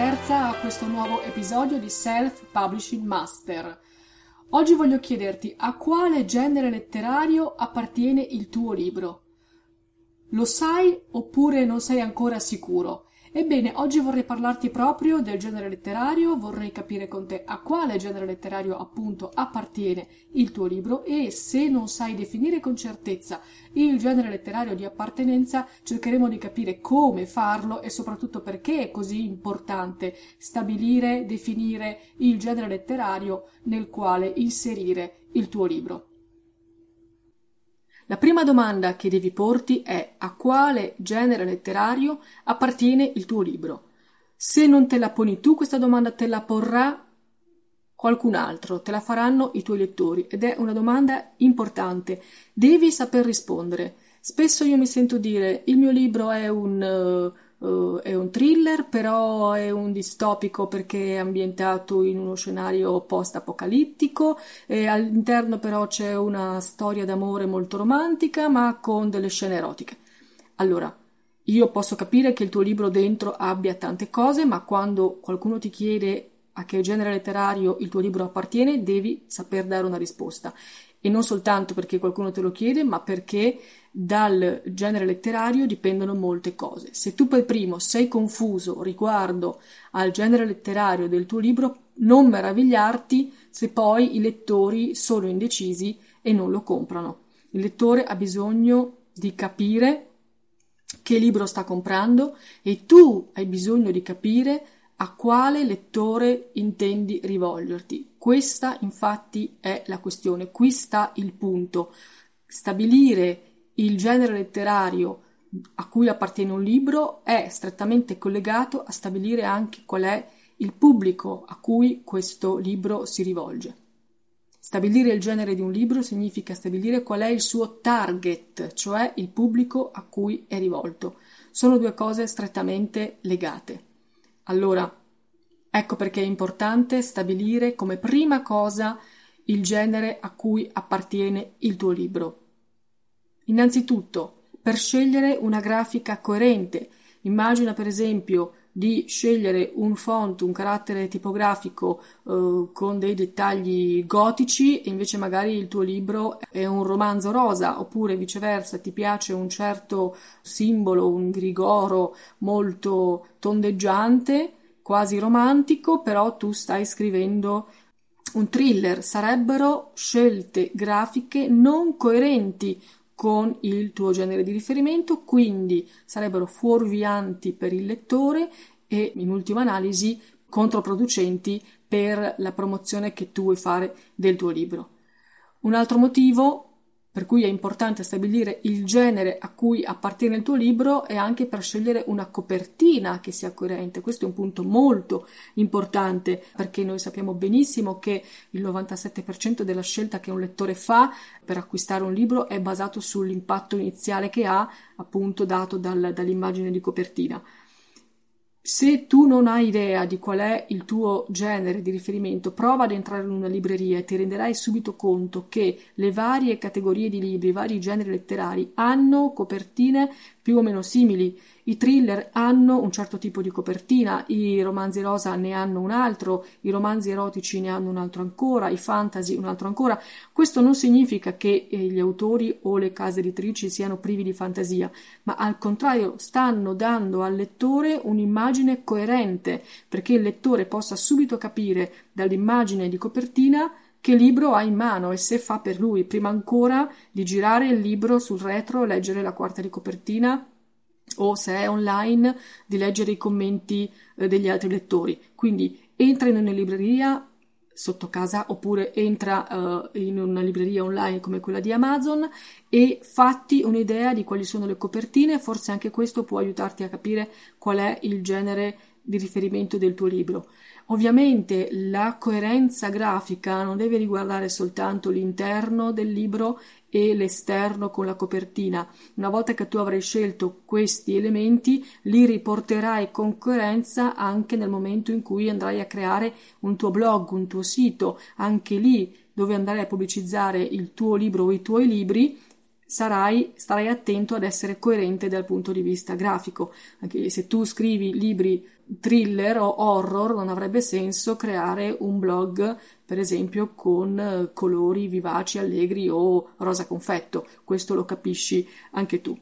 Terza a questo nuovo episodio di Self Publishing Master. Oggi voglio chiederti a quale genere letterario appartiene il tuo libro. Lo sai oppure non sei ancora sicuro? Ebbene, oggi vorrei parlarti proprio del genere letterario, vorrei capire con te a quale genere letterario appunto appartiene il tuo libro e se non sai definire con certezza il genere letterario di appartenenza, cercheremo di capire come farlo e soprattutto perché è così importante stabilire, definire il genere letterario nel quale inserire il tuo libro. La prima domanda che devi porti è a quale genere letterario appartiene il tuo libro. Se non te la poni tu, questa domanda te la porrà qualcun altro, te la faranno i tuoi lettori ed è una domanda importante. Devi saper rispondere. Spesso io mi sento dire il mio libro è un uh, Uh, è un thriller, però è un distopico perché è ambientato in uno scenario post-apocalittico e all'interno però c'è una storia d'amore molto romantica, ma con delle scene erotiche. Allora, io posso capire che il tuo libro dentro abbia tante cose, ma quando qualcuno ti chiede a che genere letterario il tuo libro appartiene, devi saper dare una risposta. E non soltanto perché qualcuno te lo chiede, ma perché dal genere letterario dipendono molte cose. Se tu per primo sei confuso riguardo al genere letterario del tuo libro, non meravigliarti se poi i lettori sono indecisi e non lo comprano. Il lettore ha bisogno di capire che libro sta comprando e tu hai bisogno di capire a quale lettore intendi rivolgerti. Questa infatti è la questione, qui sta il punto. Stabilire il genere letterario a cui appartiene un libro è strettamente collegato a stabilire anche qual è il pubblico a cui questo libro si rivolge. Stabilire il genere di un libro significa stabilire qual è il suo target, cioè il pubblico a cui è rivolto. Sono due cose strettamente legate. Allora, ecco perché è importante stabilire come prima cosa il genere a cui appartiene il tuo libro. Innanzitutto, per scegliere una grafica coerente, immagina per esempio di scegliere un font, un carattere tipografico eh, con dei dettagli gotici e invece magari il tuo libro è un romanzo rosa oppure viceversa ti piace un certo simbolo, un grigoro molto tondeggiante, quasi romantico, però tu stai scrivendo un thriller, sarebbero scelte grafiche non coerenti con il tuo genere di riferimento, quindi sarebbero fuorvianti per il lettore e in ultima analisi controproducenti per la promozione che tu vuoi fare del tuo libro. Un altro motivo per cui è importante stabilire il genere a cui appartiene il tuo libro e anche per scegliere una copertina che sia coerente. Questo è un punto molto importante perché noi sappiamo benissimo che il 97% della scelta che un lettore fa per acquistare un libro è basato sull'impatto iniziale che ha appunto dato dal, dall'immagine di copertina. Se tu non hai idea di qual è il tuo genere di riferimento, prova ad entrare in una libreria e ti renderai subito conto che le varie categorie di libri, i vari generi letterari hanno copertine più o meno simili. I thriller hanno un certo tipo di copertina, i romanzi rosa ne hanno un altro, i romanzi erotici ne hanno un altro ancora, i fantasy un altro ancora. Questo non significa che eh, gli autori o le case editrici siano privi di fantasia, ma al contrario stanno dando al lettore un'immagine coerente, perché il lettore possa subito capire dall'immagine di copertina che libro ha in mano e se fa per lui, prima ancora di girare il libro sul retro, leggere la quarta di copertina o se è online di leggere i commenti eh, degli altri lettori. Quindi entra in una libreria sotto casa oppure entra uh, in una libreria online come quella di Amazon e fatti un'idea di quali sono le copertine, forse anche questo può aiutarti a capire qual è il genere di riferimento del tuo libro. Ovviamente la coerenza grafica non deve riguardare soltanto l'interno del libro e l'esterno con la copertina. Una volta che tu avrai scelto questi elementi, li riporterai con coerenza anche nel momento in cui andrai a creare un tuo blog, un tuo sito, anche lì dove andrai a pubblicizzare il tuo libro o i tuoi libri. Sarai, starai attento ad essere coerente dal punto di vista grafico. Anche se tu scrivi libri thriller o horror non avrebbe senso creare un blog, per esempio, con eh, colori vivaci, allegri o rosa confetto. Questo lo capisci anche tu.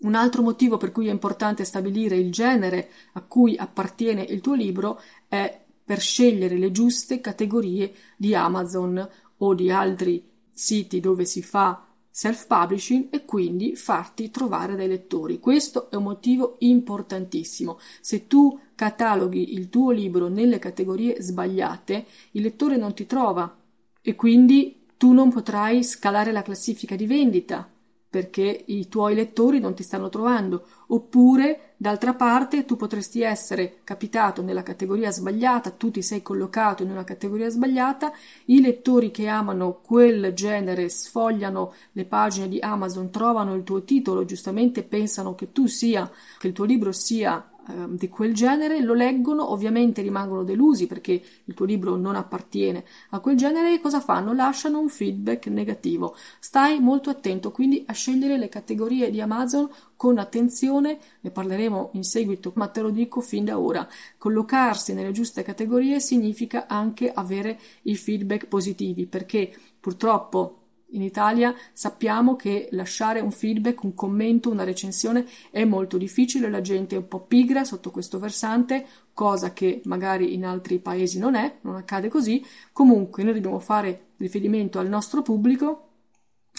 Un altro motivo per cui è importante stabilire il genere a cui appartiene il tuo libro è per scegliere le giuste categorie di Amazon o di altri siti dove si fa self-publishing e quindi farti trovare dai lettori. Questo è un motivo importantissimo. Se tu cataloghi il tuo libro nelle categorie sbagliate, il lettore non ti trova e quindi tu non potrai scalare la classifica di vendita perché i tuoi lettori non ti stanno trovando, oppure d'altra parte tu potresti essere capitato nella categoria sbagliata, tu ti sei collocato in una categoria sbagliata, i lettori che amano quel genere sfogliano le pagine di Amazon, trovano il tuo titolo, giustamente pensano che tu sia, che il tuo libro sia Ehm, di quel genere, lo leggono, ovviamente rimangono delusi perché il tuo libro non appartiene a quel genere e cosa fanno? Lasciano un feedback negativo. Stai molto attento quindi a scegliere le categorie di Amazon con attenzione, ne parleremo in seguito, ma te lo dico fin da ora. Collocarsi nelle giuste categorie significa anche avere i feedback positivi perché purtroppo in Italia sappiamo che lasciare un feedback, un commento, una recensione è molto difficile, la gente è un po' pigra sotto questo versante, cosa che magari in altri paesi non è, non accade così. Comunque noi dobbiamo fare riferimento al nostro pubblico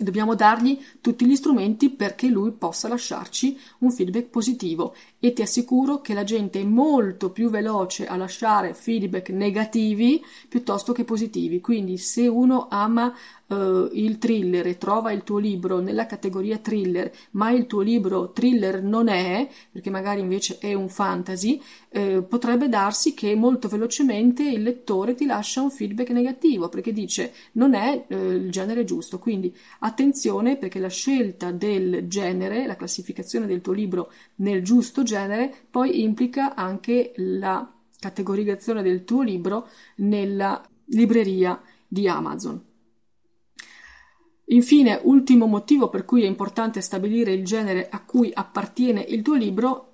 Dobbiamo dargli tutti gli strumenti perché lui possa lasciarci un feedback positivo e ti assicuro che la gente è molto più veloce a lasciare feedback negativi piuttosto che positivi. Quindi se uno ama uh, il thriller e trova il tuo libro nella categoria thriller, ma il tuo libro thriller non è, perché magari invece è un fantasy, eh, potrebbe darsi che molto velocemente il lettore ti lascia un feedback negativo perché dice non è eh, il genere giusto. Quindi attenzione perché la scelta del genere, la classificazione del tuo libro nel giusto genere, poi implica anche la categorizzazione del tuo libro nella libreria di Amazon. Infine, ultimo motivo per cui è importante stabilire il genere a cui appartiene il tuo libro,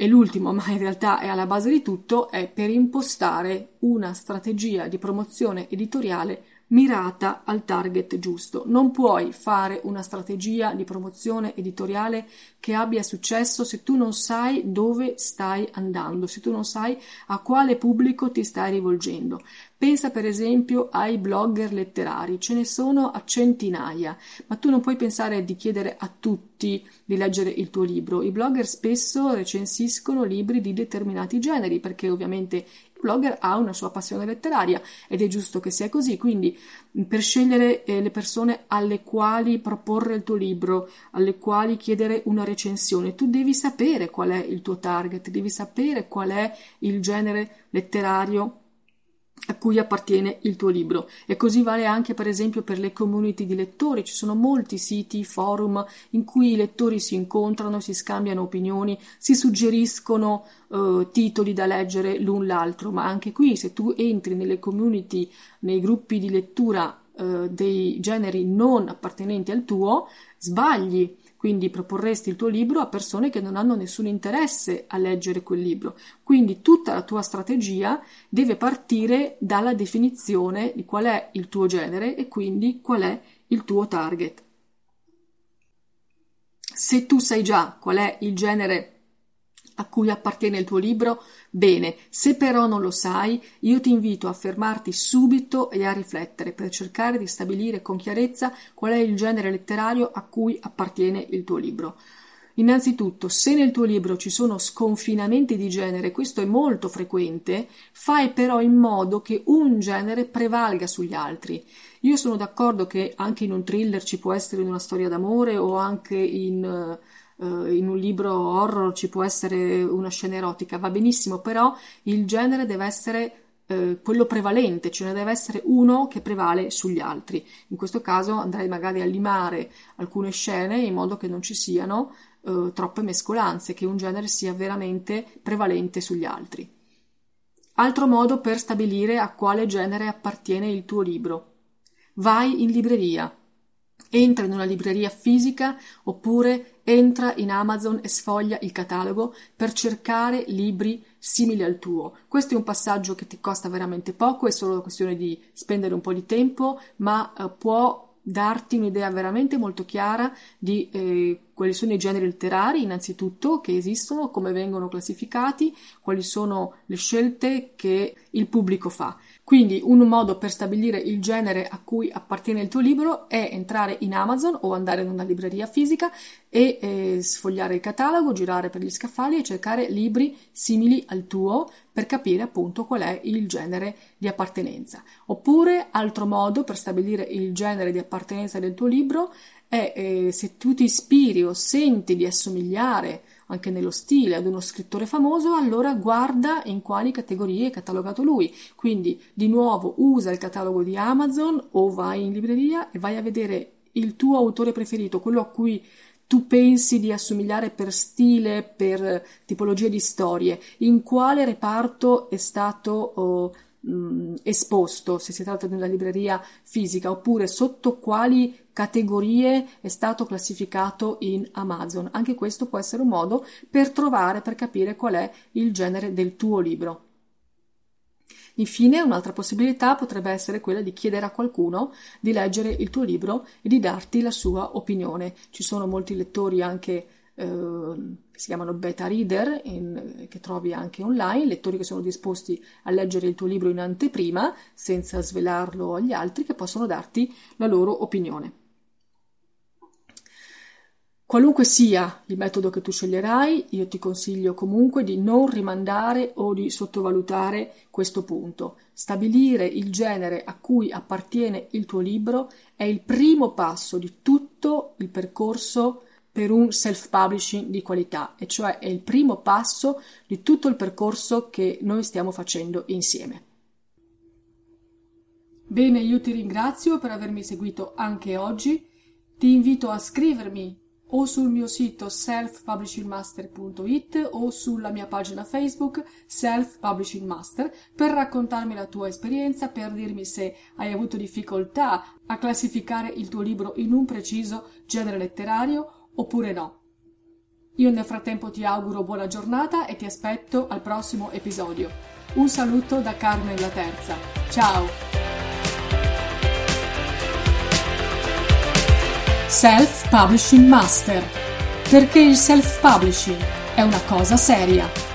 e l'ultimo, ma in realtà è alla base di tutto, è per impostare una strategia di promozione editoriale mirata al target giusto. Non puoi fare una strategia di promozione editoriale che abbia successo se tu non sai dove stai andando, se tu non sai a quale pubblico ti stai rivolgendo. Pensa per esempio ai blogger letterari, ce ne sono a centinaia, ma tu non puoi pensare di chiedere a tutti di leggere il tuo libro. I blogger spesso recensiscono libri di determinati generi perché ovviamente blogger ha una sua passione letteraria ed è giusto che sia così, quindi per scegliere eh, le persone alle quali proporre il tuo libro, alle quali chiedere una recensione, tu devi sapere qual è il tuo target, devi sapere qual è il genere letterario a cui appartiene il tuo libro. E così vale anche per esempio per le community di lettori. Ci sono molti siti, forum in cui i lettori si incontrano, si scambiano opinioni, si suggeriscono eh, titoli da leggere l'un l'altro. Ma anche qui se tu entri nelle community, nei gruppi di lettura eh, dei generi non appartenenti al tuo sbagli quindi proporresti il tuo libro a persone che non hanno nessun interesse a leggere quel libro. Quindi tutta la tua strategia deve partire dalla definizione di qual è il tuo genere e quindi qual è il tuo target. Se tu sai già qual è il genere a cui appartiene il tuo libro? Bene, se però non lo sai, io ti invito a fermarti subito e a riflettere per cercare di stabilire con chiarezza qual è il genere letterario a cui appartiene il tuo libro. Innanzitutto, se nel tuo libro ci sono sconfinamenti di genere, questo è molto frequente, fai però in modo che un genere prevalga sugli altri. Io sono d'accordo che anche in un thriller ci può essere una storia d'amore o anche in uh, in un libro horror ci può essere una scena erotica, va benissimo, però il genere deve essere uh, quello prevalente, ce ne deve essere uno che prevale sugli altri. In questo caso andrei magari a limare alcune scene in modo che non ci siano uh, troppe mescolanze, che un genere sia veramente prevalente sugli altri. Altro modo per stabilire a quale genere appartiene il tuo libro. Vai in libreria, entra in una libreria fisica oppure entra in Amazon e sfoglia il catalogo per cercare libri simili al tuo. Questo è un passaggio che ti costa veramente poco, è solo questione di spendere un po' di tempo, ma eh, può darti un'idea veramente molto chiara di eh, quali sono i generi letterari, innanzitutto, che esistono, come vengono classificati, quali sono le scelte che il pubblico fa. Quindi un modo per stabilire il genere a cui appartiene il tuo libro è entrare in Amazon o andare in una libreria fisica e eh, sfogliare il catalogo, girare per gli scaffali e cercare libri simili al tuo per capire appunto qual è il genere di appartenenza. Oppure altro modo per stabilire il genere di appartenenza del tuo libro è eh, se tu ti ispiri o senti di assomigliare anche nello stile ad uno scrittore famoso, allora guarda in quali categorie è catalogato lui. Quindi di nuovo usa il catalogo di Amazon o vai in libreria e vai a vedere il tuo autore preferito, quello a cui tu pensi di assomigliare per stile, per tipologia di storie, in quale reparto è stato oh, mh, esposto, se si tratta di una libreria fisica, oppure sotto quali categorie è stato classificato in Amazon. Anche questo può essere un modo per trovare, per capire qual è il genere del tuo libro. Infine, un'altra possibilità potrebbe essere quella di chiedere a qualcuno di leggere il tuo libro e di darti la sua opinione. Ci sono molti lettori anche che si chiamano beta reader, in, che trovi anche online, lettori che sono disposti a leggere il tuo libro in anteprima, senza svelarlo agli altri, che possono darti la loro opinione. Qualunque sia il metodo che tu sceglierai, io ti consiglio comunque di non rimandare o di sottovalutare questo punto. Stabilire il genere a cui appartiene il tuo libro è il primo passo di tutto il percorso per un self-publishing di qualità, e cioè è il primo passo di tutto il percorso che noi stiamo facendo insieme. Bene, io ti ringrazio per avermi seguito anche oggi. Ti invito a scrivermi o sul mio sito selfpublishingmaster.it o sulla mia pagina Facebook Self Publishing Master per raccontarmi la tua esperienza, per dirmi se hai avuto difficoltà a classificare il tuo libro in un preciso genere letterario oppure no. Io nel frattempo ti auguro buona giornata e ti aspetto al prossimo episodio. Un saluto da Carmen la Terza. Ciao! Self Publishing Master. Perché il self publishing è una cosa seria.